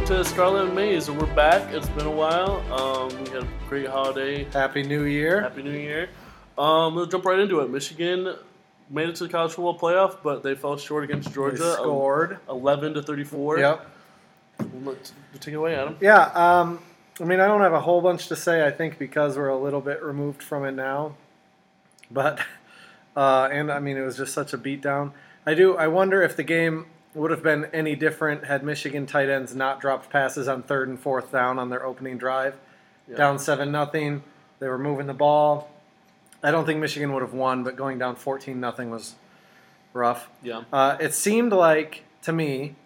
welcome to Scarlet and Maize. We're back. It's been a while. Um, we had a great holiday. Happy New Year. Happy New Year. Um, we'll jump right into it. Michigan made it to the college football playoff, but they fell short against They Georgia, scored. eleven to thirty-four. Yep. Let's take it away, Adam. Yeah. Um, I mean, I don't have a whole bunch to say. I think because we're a little bit removed from it now, but uh, and I mean, it was just such a beatdown. I do. I wonder if the game would have been any different had Michigan tight ends not dropped passes on third and fourth down on their opening drive. Yeah. Down seven nothing. They were moving the ball. I don't think Michigan would have won, but going down fourteen nothing was rough. Yeah. Uh, it seemed like to me,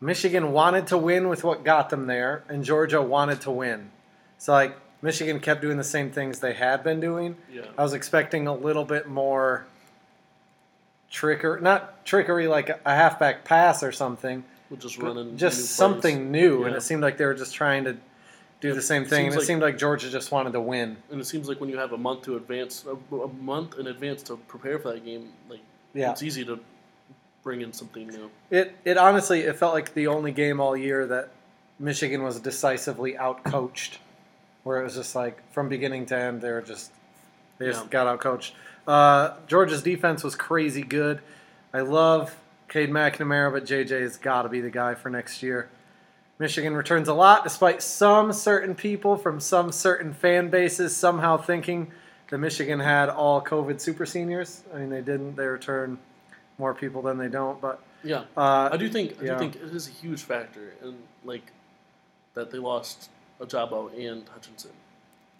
Michigan wanted to win with what got them there, and Georgia wanted to win. So like Michigan kept doing the same things they had been doing. Yeah. I was expecting a little bit more trickery, not trickery like a halfback pass or something, We're just running. just new something new. And it seemed like they were just trying to do the same thing. And it like- seemed like Georgia just wanted to win. And it seems like when you have a month to advance, a, a month in advance to prepare for that game, like Yeah. it's easy to bring in something new. It it honestly it felt like the only game all year that Michigan was decisively outcoached, where it was just like from beginning to end they were just they just got outcoached. Uh, Georgia's defense was crazy good. I love Cade McNamara, but JJ's got to be the guy for next year. Michigan returns a lot, despite some certain people from some certain fan bases somehow thinking that Michigan had all COVID super seniors. I mean, they didn't. They return more people than they don't, but Yeah. uh, I do think I yeah. do think it is a huge factor in like that they lost Ojabo and Hutchinson.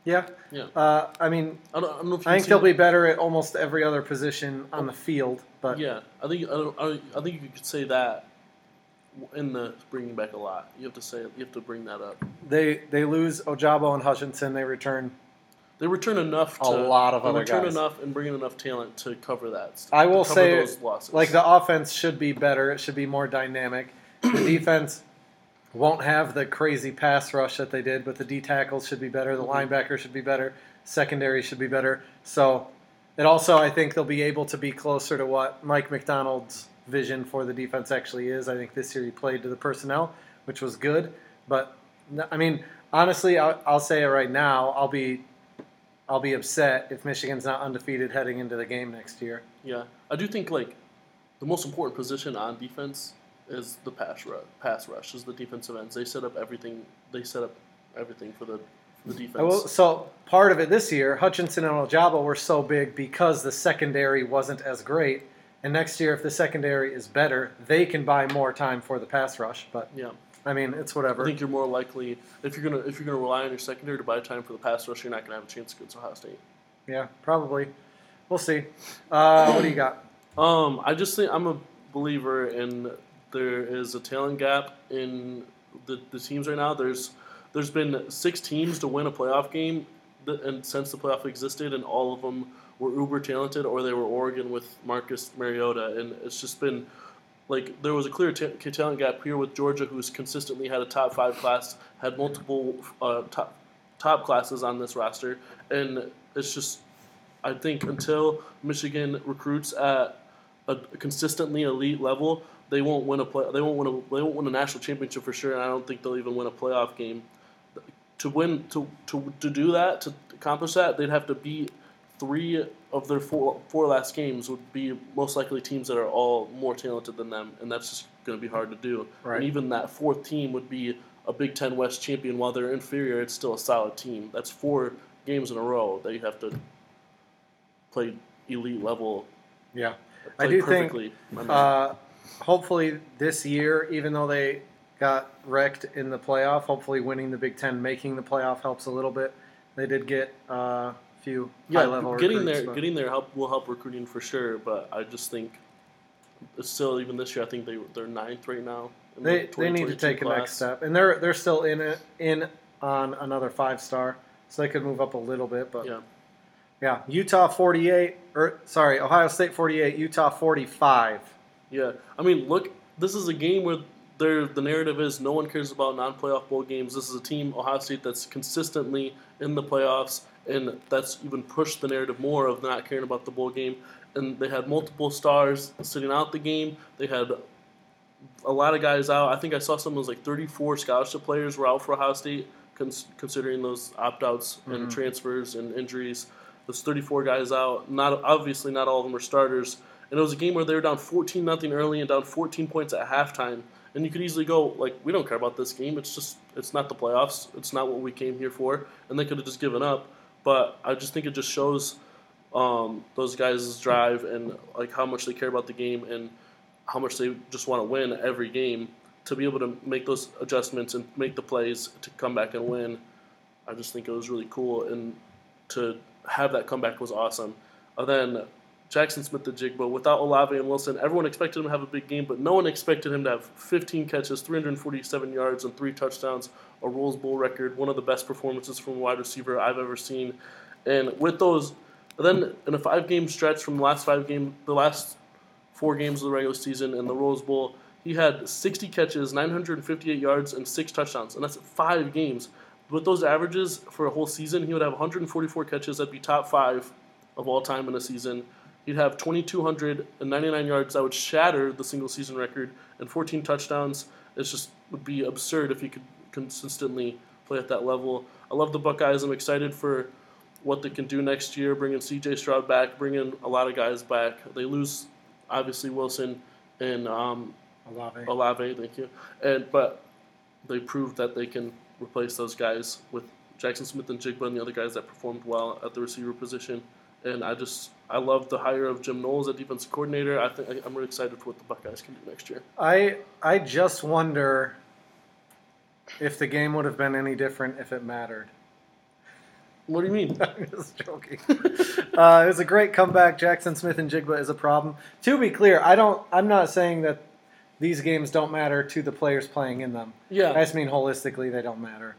Yeah. Yeah. Uh, I mean, I don't, I don't know if I you've think they'll seen- be better at almost every other position on the field, but Yeah, I think I, don't, I, I think you could say that in the bringing back a lot. You have to say you have to bring that up. they they lose Ojabo and Hutchinson. They return. They return enough. To, A lot of they other return guys. enough and bring in enough talent to cover that. I will to cover say, those losses. like the offense should be better. It should be more dynamic. The defense won't have the crazy pass rush that they did, but the D tackles should be better. The Mhm. linebackers should be better. Secondary should be better. So it also, I think, they'll be able to be closer to what Mike Macdonald's vision for the defense actually is. I think this year he played to the personnel, which was good. But I mean, honestly, I'll, I'll say it right now. I'll be, I'll be upset if Michigan's not undefeated heading into the game next year. yeah, I do think like the most important position on defense is the pass rush. Pass rush is the defensive ends. They set up everything. They set up everything for the for the defense. Well, so part of it this year, Hutchinson and Ojabo were so big because the secondary wasn't as great. And next year, if the secondary is better, they can buy more time for the pass rush. But yeah. I mean, it's whatever. I think you're more likely if you're gonna if you're gonna rely on your secondary to buy time for the pass rush, you're not gonna have a chance against Ohio State. Yeah, probably. We'll see. Uh, what do you got? Um, I just think I'm a believer in there is a talent gap in the, the teams right now. There's there's been six teams to win a playoff game, th- and since the playoff existed, and all of them were uber talented, or they were Oregon with Marcus Mariota, and it's just been like there was a clear ta- talent gap here with Georgia, who's consistently had a top five class, had multiple uh, top top classes on this roster, and it's just I think until Michigan recruits at a consistently elite level, they won't win a play. They won't win a. They won't win a national championship for sure, and I don't think they'll even win a playoff game. To win, to to to do that, to accomplish that, they'd have to beat three of their four four last games. Would be most likely teams that are all more talented than them, and that's just going to be hard to do. Right. And even that fourth team would be a Big Ten West champion. While they're inferior, it's still a solid team. That's four games in a row that you have to play elite level. Yeah. I do think, perfectly. I mean, Uh, hopefully this year, even though they got wrecked in the playoff, hopefully winning the Big Ten, making the playoff helps a little bit. They did get uh, a few yeah, high level getting recruits, there, but- getting there help will help recruiting for sure. But I just think it's still even this year. I think they they're ninth right now. in the They, they need to 2022 take a next step, and they're they're still in it in on another five star, so they could move up a little bit. But Yeah, yeah, Utah forty eight, or sorry, Ohio State forty eight, Utah forty five. Yeah. I mean, look, this is a game where there the narrative is no one cares about non-playoff bowl games. This is a team Ohio State that's consistently in the playoffs, and that's even pushed the narrative more of not caring about the bowl game. And they had multiple stars sitting out the game. They had a lot of guys out. I think I saw some of those like 34 scholarship players were out for Ohio State, cons- considering those opt outs and Mhm. transfers and injuries. Those 34 guys out. Not obviously not all of them were starters. And it was a game where they were down 14 nothing early and down 14 points at halftime. And you could easily go like, we don't care about this game. It's just it's not the playoffs. It's not what we came here for. And they could have just given up. But I just think it just shows um, those guys' drive and like how much they care about the game and how much they just want to win every game to be able to make those adjustments and make the plays to come back and win. I just think it was really cool and to have that comeback was awesome. And then Jaxon Smith-Njigba without Olave and Wilson, everyone expected him to have a big game, but no one expected him to have 15 catches, 347 yards, and three touchdowns, a Rose Bowl record, one of the best performances from a wide receiver I've ever seen. And with those, then in a five-game stretch from the last five game, the last four games of the regular season and the Rose Bowl, he had 60 catches, 958 yards, and six touchdowns, and that's five games. With those averages for a whole season, he would have 144 catches. That'd be top five of all time in a season. He'd have 2,299 yards. That would shatter the single season record, and 14 touchdowns. It just would be absurd if he could consistently play at that level. I love the Buckeyes. I'm excited for what they can do next year, bringing C.J. Stroud back, bringing a lot of guys back. They lose obviously Wilson and um, Olave. Olave, thank you. And but they proved that they can replace those guys with Jaxon Smith-Njigba and the other guys that performed well at the receiver position. And I just I love the hire of Jim Knowles as defensive coordinator. I think I'm really excited for what the Buckeyes can do next year. I I just wonder if the game would have been any different if it mattered. What do you mean? I'm just joking. uh, it was a great comeback. Jaxon Smith-Njigba is a problem. To be clear, I don't. I'm not saying that these games don't matter to the players playing in them. Yeah. I just mean holistically they don't matter.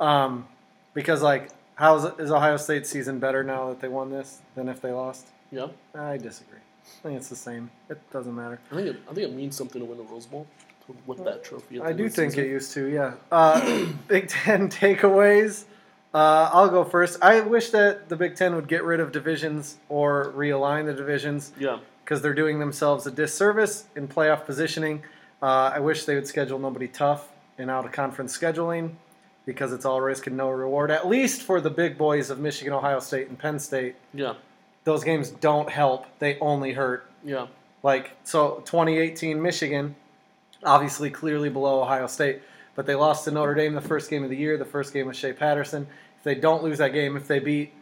Um, because like, how is, is Ohio State's season better now that they won this than if they lost? yeah. I disagree. I think it's the same. It doesn't matter. I think it, I think it means something to win a Rose Bowl to whip that trophy. I do think season. it used to, yeah. Uh, Big Ten takeaways. Uh, I'll go first. I wish that the Big Ten would get rid of divisions or realign the divisions Yeah, because they're doing themselves a disservice in playoff positioning. Uh, I wish they would schedule nobody tough in out of conference scheduling because it's all risk and no reward, at least for the big boys of Michigan, Ohio State, and Penn State. yeah, Those games don't help, they only hurt. yeah, Like, so 2018 Michigan, obviously clearly below Ohio State, but they lost to Notre Dame the first game of the year, the first game with Shea Patterson. If they don't lose that game, if they beat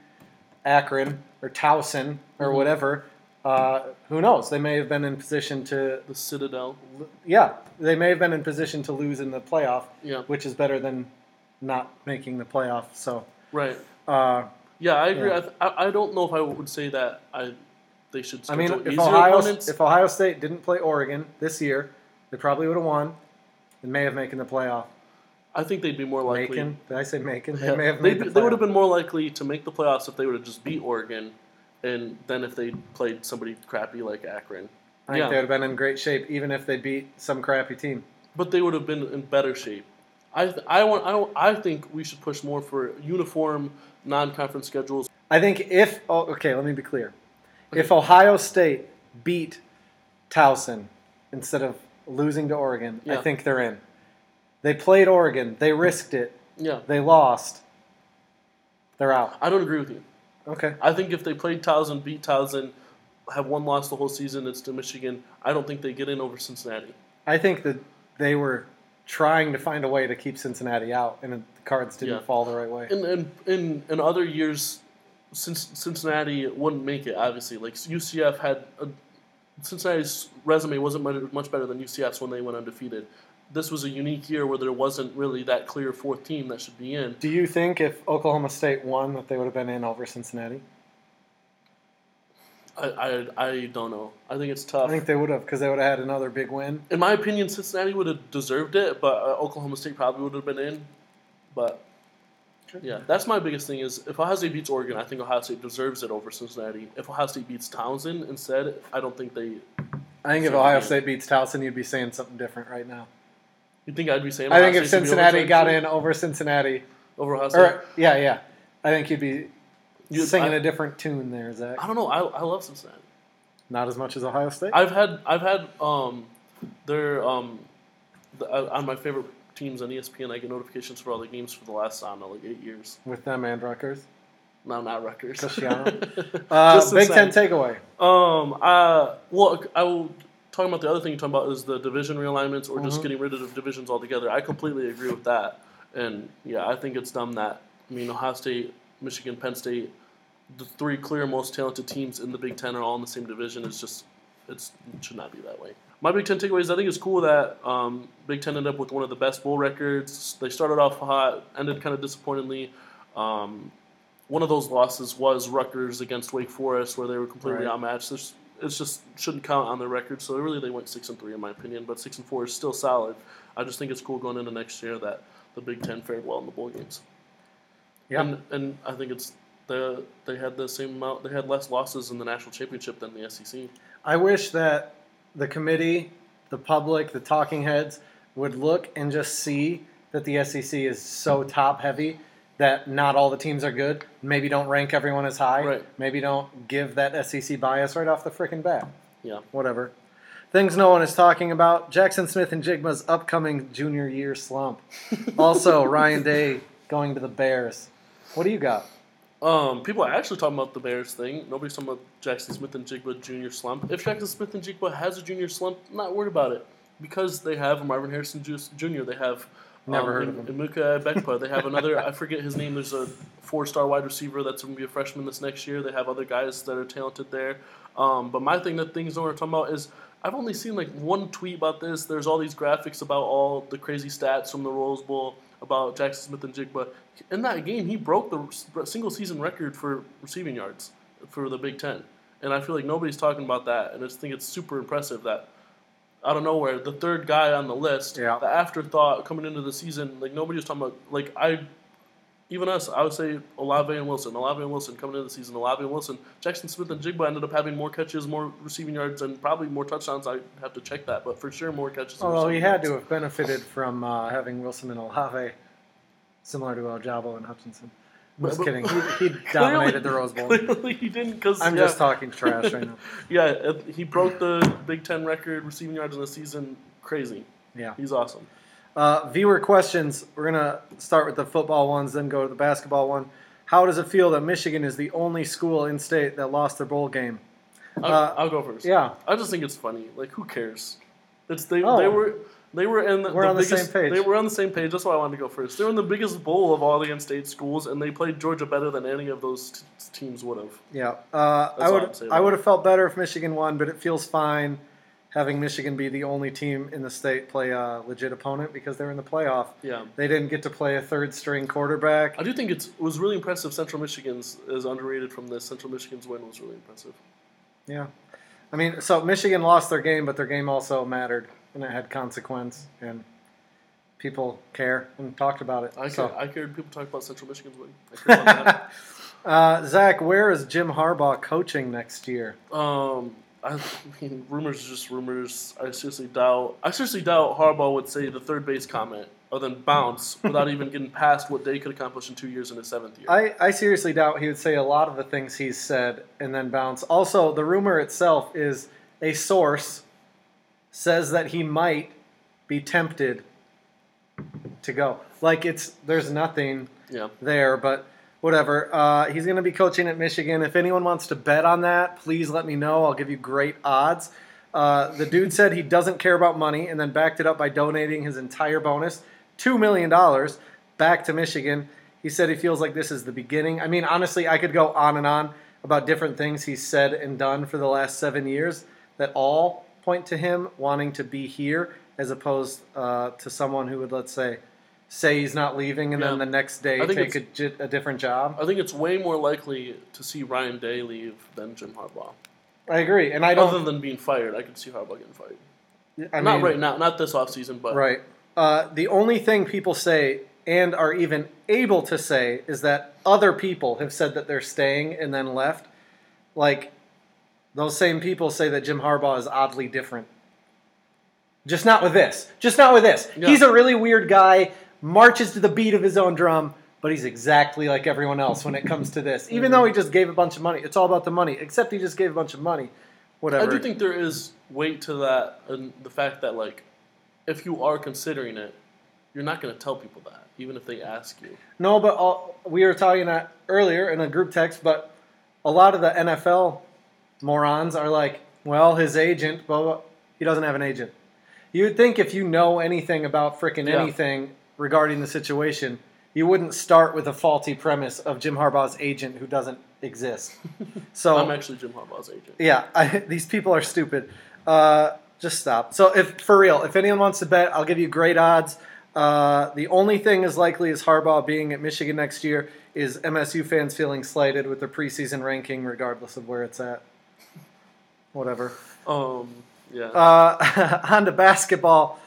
Akron or Towson or Mhm. whatever, uh, who knows? They may have been in position to, the Citadel. yeah, they may have been in position to lose in the playoff, Yeah, which is better than not making the playoff. So, right. uh, Yeah, I agree. Yeah. I, th- I don't know if I would say that I they should. I mean, if easier Ohio, opponents. if Ohio State didn't play Oregon this year, they probably would have won and may have making the playoff. I think they'd be more likely. Macon. Did I say Macon? They Yeah, may have made the they would have been more likely to make the playoffs if they would have just beat Oregon, and then if they played somebody crappy like Akron. I think yeah. they would have been in great shape, even if they beat some crappy team. But they would have been in better shape. I th- I want I, don't, I think we should push more for uniform non-conference schedules. I think if oh, okay, let me be clear. If Ohio State beat Towson instead of losing to Oregon, I think they're in. They played Oregon. They risked it. Yeah, They lost. They're out. I don't agree with you. Okay. I think if they played Towson, beat Towson, have one loss the whole season, it's to Michigan. I don't think they get in over Cincinnati. I think that they were trying to find a way to keep Cincinnati out, and the cards didn't Yeah. fall the right way. in in in, in other years, since Cincinnati wouldn't make it, obviously, like UCF had a, Cincinnati's resume wasn't much, much better than UCF's when they went undefeated. This was a unique year where there wasn't really that clear fourth team that should be in. Do you think if Oklahoma State won that they would have been in over Cincinnati? I, I, I don't know. I think it's tough. I think they would have because they would have had another big win. in my opinion, Cincinnati would have deserved it, but uh, Oklahoma State probably would have been in. But yeah, that's my biggest thing is if Ohio State beats Oregon, I think Ohio State deserves it over Cincinnati. If Ohio State beats Townsend instead, I don't think they. I think if Ohio yeah. State beats Townsend, you'd be saying something different right now. You think I'd be saying? I Ohio think if State be Cincinnati got in over Cincinnati, over Ohio State, or yeah, yeah, I think you'd be You'd- singing I- a different tune there, Zach. I don't know. I, I love Cincinnati. Not as much as Ohio State. I've had I've had um, They're um, the, uh, on my favorite teams on ESPN. I get notifications for all the games for the last I don't know like eight years. with them and Rutgers. No, not Rutgers. Cristiano. Uh, Just Big Ten takeaway. Um, uh, well, I will talking about the other thing you're talking about is the division realignments or just Mhm. getting rid of divisions altogether. I completely agree with that, and yeah, I think it's dumb that I mean Ohio State, Michigan, Penn State, the three clear most talented teams in the Big Ten are all in the same division. It's just it's it should not be that way. My Big Ten takeaways, I think it's cool that um, Big Ten ended up with one of the best bowl records. They started off hot, ended kind of disappointingly. Um, one of those losses was Rutgers against Wake Forest, where they were completely Right. outmatched. There's, it's just shouldn't count on their record. So really, they went six and three in my opinion, but six and four is still solid. I just think it's cool going into next year that the Big Ten fared well in the bowl games. Yeah. And, and I think it's the they had the same amount. They had less losses in the national championship than the SEC. I wish that the committee, the public, the talking heads would look and just see that the SEC is so top heavy that not all the teams are good. Maybe don't rank everyone as high. Right. Maybe don't give that SEC bias right off the frickin' bat. Yeah. Whatever. Things no one is talking about. Jaxon Smith-Njigba's upcoming junior year slump. also, Ryan Day going to the Bears. What do you got? Um, people are actually talking about the Bears thing. Nobody's talking about Jaxon Smith-Njigba junior slump. If Jaxon Smith-Njigba has a junior slump, I'm not worried about it because they have Marvin Harrison Jr. They have Never um, heard of him. Emeka Egbuka. They have another. I forget his name. There's a four-star wide receiver that's going to be a freshman this next year. They have other guys that are talented there. Um, but my thing that things are talking about is I've only seen like one tweet about this. There's all these graphics about all the crazy stats from the Rose Bowl about Jaxon Smith-Njigba. In that game, he broke the single season record for receiving yards for the Big Ten. And I feel like nobody's talking about that. And I just think it's super impressive that out of nowhere, the third guy on the list, Yeah. the afterthought coming into the season, like nobody was talking about. Like I, even us, I would say Olave and Wilson, Olave and Wilson coming into the season, Olave and Wilson. Jaxon Smith-Njigba ended up having more catches, more receiving yards, and probably more touchdowns. I have to check that, but for sure more catches. Although he had to have benefited from uh, having Wilson and Olave, similar to Ojabo and Hutchinson. I'm just kidding. He, he dominated the Rose Bowl. Clearly, he didn't because I'm yeah, just talking trash right now. Yeah, he broke the Big Ten record receiving yards in the season. Crazy. Yeah. He's awesome. Uh, viewer questions. We're gonna start with the football ones, then go to the basketball one. How does it feel that Michigan is the only school in state that lost their bowl game? I'll, Uh, I'll go first. Yeah, I just think it's funny. Like, who cares? It's they. Oh. They were. They were in the, We're the on the same page. They were on the same page. That's why I wanted to go first. They were in the biggest bowl of all the in-state schools, and they played Georgia better than any of those t- teams would have. yeah. Uh, I would I would have felt better if Michigan won, but it feels fine having Michigan be the only team in the state play a legit opponent because they're in the playoff. Yeah, They didn't get to play a third string quarterback. I do think it's, it was really impressive. Central Michigan's is underrated from this. Central Michigan's win was really impressive. Yeah. I mean, so Michigan lost their game, but their game also mattered, and it had consequence, and people care and talked about it. I so. ca- I cared people talk about Central Michigan's win. I cared about that. uh, Zach, where is Jim Harbaugh coaching next year? Um, I mean, rumors are just rumors. I seriously doubt. I seriously doubt Harbaugh would say the third base comment other than bounce without even getting past what they could accomplish in two years in his seventh year. I, I seriously doubt he would say a lot of the things he's said and then bounce. Also, the rumor itself is a source says that he might be tempted to go. Like it's there's nothing yeah, there, but whatever. Uh, he's going to be coaching at Michigan. If anyone wants to bet on that, please let me know. I'll give you great odds. Uh, the dude said he doesn't care about money and then backed it up by donating his entire bonus, $2 million, back to Michigan. He said he feels like this is the beginning. I mean, honestly, I could go on and on about different things he's said and done for the last seven years that all point to him wanting to be here as opposed uh, to someone who would, let's say, say he's not leaving and then the next day take a, j- a different job. I think it's way more likely to see Ryan Day leave than Jim Harbaugh. I agree, and I Other don't. Other than being fired, I could see Harbaugh getting fired. I not mean, right now, not this offseason, but Right. Uh, the only thing people say and are even able to say is that other people have said that they're staying and then left. Like those same people say that Jim Harbaugh is oddly different. Just not with this. Just not with this. Yeah. He's a really weird guy, marches to the beat of his own drum, but he's exactly like everyone else when it comes to this. Even though he just gave a bunch of money. It's all about the money, except he just gave a bunch of money. whatever. I do think there is weight to that, and the fact that like, if you are considering it, you're not going to tell people that, even if they ask you. No, but all, we were talking that earlier in a group text, but a lot of the NFL morons are like, well, his agent, blah, blah, he doesn't have an agent. You would think if you know anything about freaking Yeah. anything regarding the situation, you wouldn't start with a faulty premise of Jim Harbaugh's agent who doesn't exist. So I'm actually Jim Harbaugh's agent. yeah, I, these people are stupid. Uh, just stop. So, if for real, if anyone wants to bet, I'll give you great odds. Uh, the only thing as likely as Harbaugh being at Michigan next year is MSU fans feeling slighted with their preseason ranking, regardless of where it's at. Whatever. Um, yeah. Uh, on to basketball.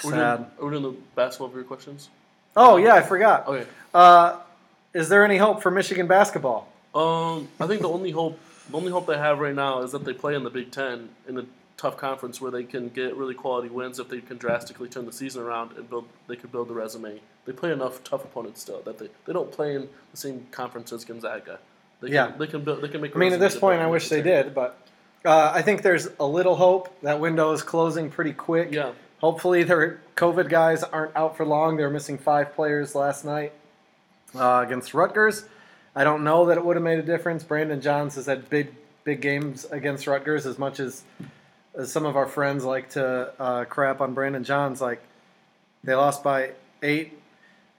Sad. doing, are we doing the basketball viewer questions? Oh yeah, I forgot. Okay. Uh, is there any hope for Michigan basketball? Um, I think the only hope, the only hope they have right now is that they play in the Big Ten in a tough conference where they can get really quality wins if they can drastically turn the season around and build. They could build the resume. They play enough tough opponents still that they, they don't play in the same conference as Gonzaga. They can, Yeah. They can build. They can make. a I mean, at this point, I wish the they did, but uh, I think there's a little hope. That window is closing pretty quick. Yeah. Hopefully, their COVID guys aren't out for long. They were missing five players last night uh, against Rutgers. I don't know that it would have made a difference. Brandon Johns has had big, big games against Rutgers. As much as, as some of our friends like to uh, crap on Brandon Johns, like they lost by eight.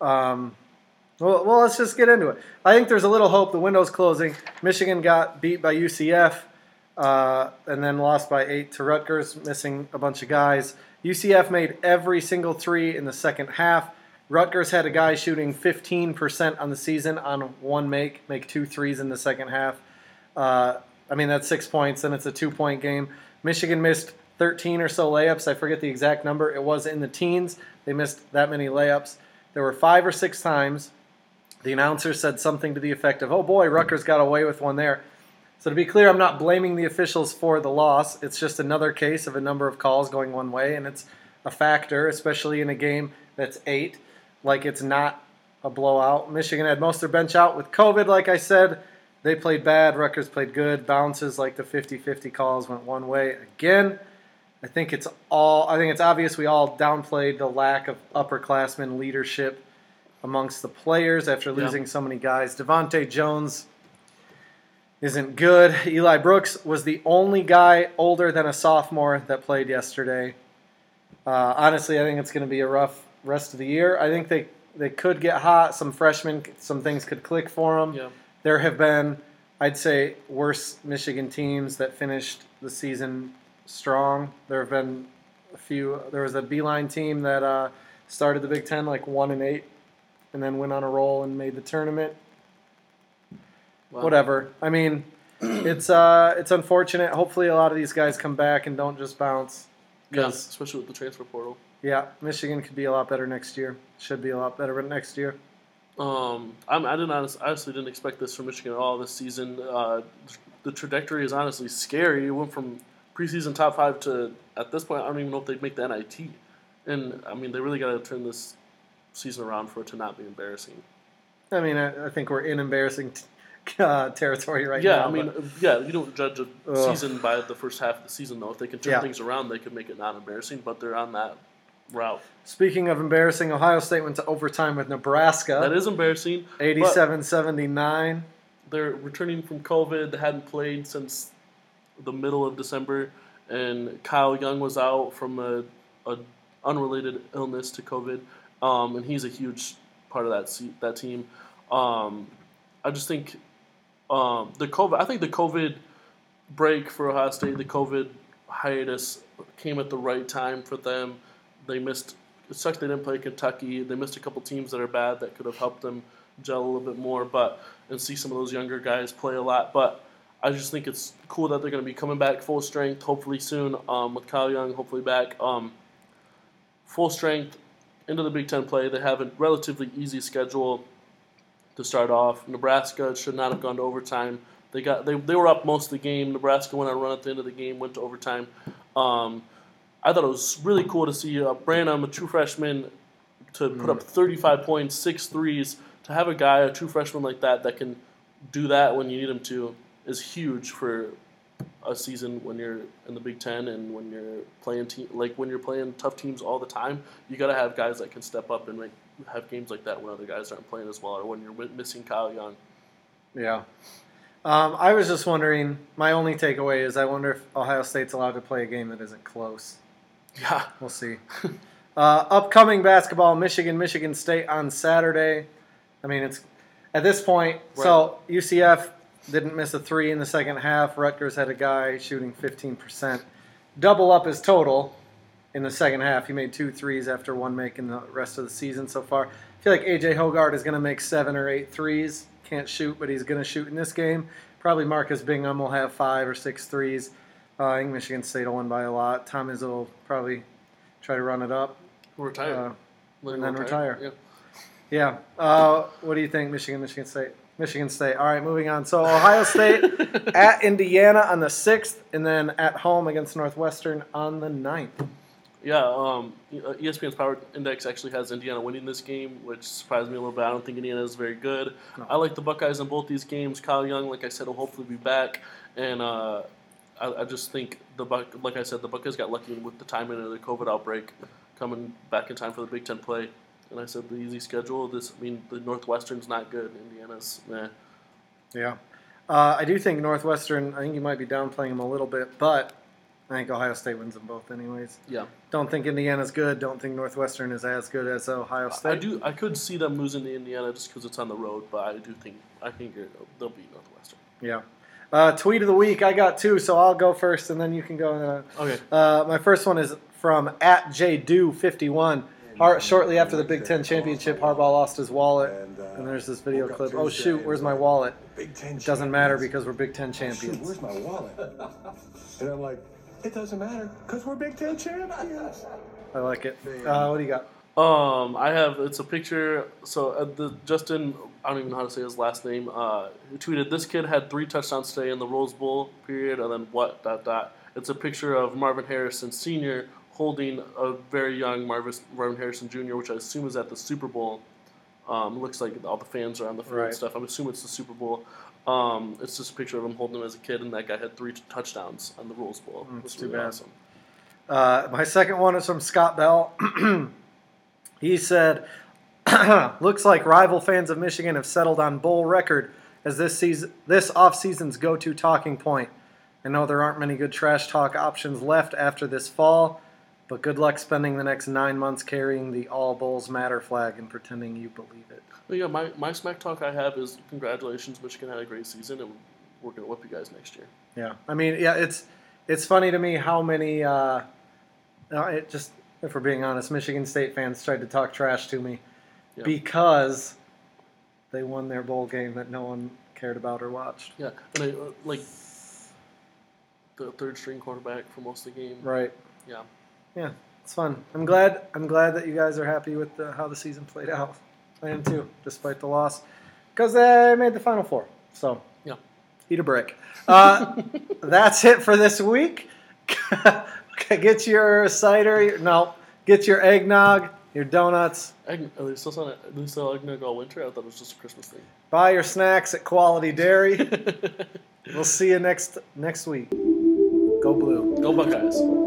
Um, well, well, let's just get into it. I think there's a little hope. The window's closing. Michigan got beat by UCF uh, and then lost by eight to Rutgers, missing a bunch of guys. UCF made every single three in the second half. Rutgers had a guy shooting 15% on the season on one make, make two threes in the second half. Uh, I mean, that's six points, and it's a two point game. Michigan missed 13 or so layups. I forget the exact number. It was in the teens. They missed that many layups. There were five or six times the announcer said something to the effect of, oh boy, Rutgers got away with one there. So to be clear, I'm not blaming the officials for the loss. It's just another case of a number of calls going one way, and it's a factor, especially in a game that's eight, like it's not a blowout. Michigan had most of their bench out with COVID, like I said. They played bad. Rutgers played good. Bounces like the 50-50 calls went one way again. I think it's all. I think it's obvious we all downplayed the lack of upperclassmen leadership amongst the players after losing so many guys. DeVante Jones isn't good. Eli Brooks was the only guy older than a sophomore that played yesterday. Uh, honestly, I think it's going to be a rough rest of the year. I think they they could get hot. Some freshmen, some things could click for them. Yeah. There have been, I'd say, worse Michigan teams that finished the season strong. There have been a few. There was a Beilein team that uh, started the Big Ten like one and eight, and then went on a roll and made the tournament. Wow. Whatever. I mean, it's uh, it's unfortunate. Hopefully, a lot of these guys come back and don't just bounce. Yeah, especially with the transfer portal. yeah, Michigan could be a lot better next year. Should be a lot better next year. Um, I'm, I didn't honest, honestly didn't expect this from Michigan at all this season. Uh, the trajectory is honestly scary. It went from preseason top five to at this point I don't even know if they'd make the NIT. And I mean they really got to turn this season around for it to not be embarrassing. I mean, I, I think we're in embarrassing t- uh, territory right yeah, now. I mean, but- yeah, you don't judge a Ugh. season by the first half of the season though. If they can turn Yeah. things around, they could make it not embarrassing. But they're on that route. speaking of embarrassing, Ohio State went to overtime with Nebraska. That is embarrassing. 87-79. they're returning from COVID. They hadn't played since the middle of December, and Kyle Young was out from a, a unrelated illness to COVID, um, and he's a huge part of that that team. Um, I just think um, the COVID. I think the COVID break for Ohio State, the COVID hiatus, came at the right time for them. They missed. It sucks they didn't play Kentucky. They missed a couple teams that are bad that could have helped them gel a little bit more, but and see some of those younger guys play a lot. But I just think it's cool that they're going to be coming back full strength, hopefully soon, um, with Kyle Young, hopefully back um, full strength into the Big Ten play. They have a relatively easy schedule to start off. Nebraska should not have gone to overtime. They got they, they were up most of the game. Nebraska went on a run at the end of the game, went to overtime. Um, I thought it was really cool to see uh, Branham, a true freshman, to put up 35 points, six threes. To have a guy, a true freshman like that, that can do that when you need him to, is huge for a season when you're in the Big Ten and when you're playing team like when you're playing tough teams all the time. You got to have guys that can step up and like have games like that when other guys aren't playing as well, or when you're missing Kyle Young. Yeah. Um, I was just wondering. My only takeaway is I wonder if Ohio State's allowed to play a game that isn't close. Yeah, We'll see. uh, upcoming basketball: Michigan, Michigan State on Saturday. I mean, it's at this point. So UCF didn't miss a three in the second half. Rutgers had a guy shooting 15%, double up his total in the second half. He made two threes after one making the rest of the season so far. I feel like AJ Hoggard is going to make seven or eight threes. Can't shoot, but he's going to shoot in this game. Probably Marcus Bingham will have five or six threes. Uh, I think Michigan State will win by a lot. Tom Izzo will probably try to run it up. retire. Uh, and then retire. Yeah. Yeah. Uh, what do you think, Michigan, Michigan State? Michigan State. All right, moving on. So Ohio State at Indiana on the 6th, and then at home against Northwestern on the 9th. Yeah, um, uh, ESPN's Power Index actually has Indiana winning this game, which surprised me a little bit. I don't think Indiana is very good. No. I like the Buckeyes in both these games. Kyle Young, like I said, will hopefully be back, and uh, I, I just think the Buck, like I said, the Buckeyes got lucky with the timing of the COVID outbreak, coming back in time for the Big Ten play. And I said the easy schedule. This, I mean, the Northwestern's not good. Indiana's, meh. Yeah. Uh, I do think Northwestern, I think you might be downplaying them a little bit, but I think Ohio State wins them both, anyways. Yeah, Don't think Indiana's good. Don't think Northwestern is as good as Ohio State. I do. I could see them losing to Indiana just because it's on the road, but I do think I think they'll beat Northwestern. Yeah. Uh, tweet of the week. I got two, so I'll go first, and then you can go. Uh, Okay. Uh, my first one is from at jdo51. Har- shortly after the Big Ten championship, Harbaugh lost his wallet, And, uh, and there's this video clip. Oh shoot, where's my wallet? Big Ten It doesn't matter because we're Big Ten Oh, shoot, champions. where's my wallet? and I'm like, it doesn't matter because we're Big Ten champions. I like it. Uh, what do you got? Um, I have it's a picture. So uh, the Justin, I don't even know how to say his last name. Uh, he tweeted this kid had three touchdowns today in the Rose Bowl period, and then what dot dot. It's a picture of Marvin Harrison Sr. holding a very young Marvin Marvin Harrison Jr., which I assume is at the Super Bowl. Um, looks like all the fans are on the field Right. and stuff. I'm assuming it's the Super Bowl. Um, it's just a picture of him holding him as a kid, and that guy had three t- touchdowns on the Rose Bowl. Mm, it's too really bad. Awesome. Uh, my second one is from Scott Bell. he said, "Looks like rival fans of Michigan have settled on bowl record as this season, this offseason's go-to talking point. I know there aren't many good trash talk options left after this fall, but good luck spending the next nine months carrying the All Bowls Matter flag and pretending you believe it." But yeah, my, my smack talk I have is congratulations, Michigan had a great season, and we're gonna whip you guys next year. Yeah, I mean, yeah, it's it's funny to me how many. Uh, no, it just, if we're being honest, Michigan State fans tried to talk trash to me Yeah. because they won their bowl game that no one cared about or watched. Yeah, and I, uh, like the third string quarterback for most of the game. Right. Yeah, Yeah, it's fun. I'm glad. I'm glad that you guys are happy with the, how the season played out. I am too, despite the loss, because they made the final four. So yeah. eat a brick. Uh, that's it for this week. get your cider. Your, no, get your eggnog, your donuts. Egg, are they still selling? They still eggnog all winter? I thought it was just a Christmas thing. Buy your snacks at Quality Dairy. we'll see you next next week. Go blue. Go Buckeyes.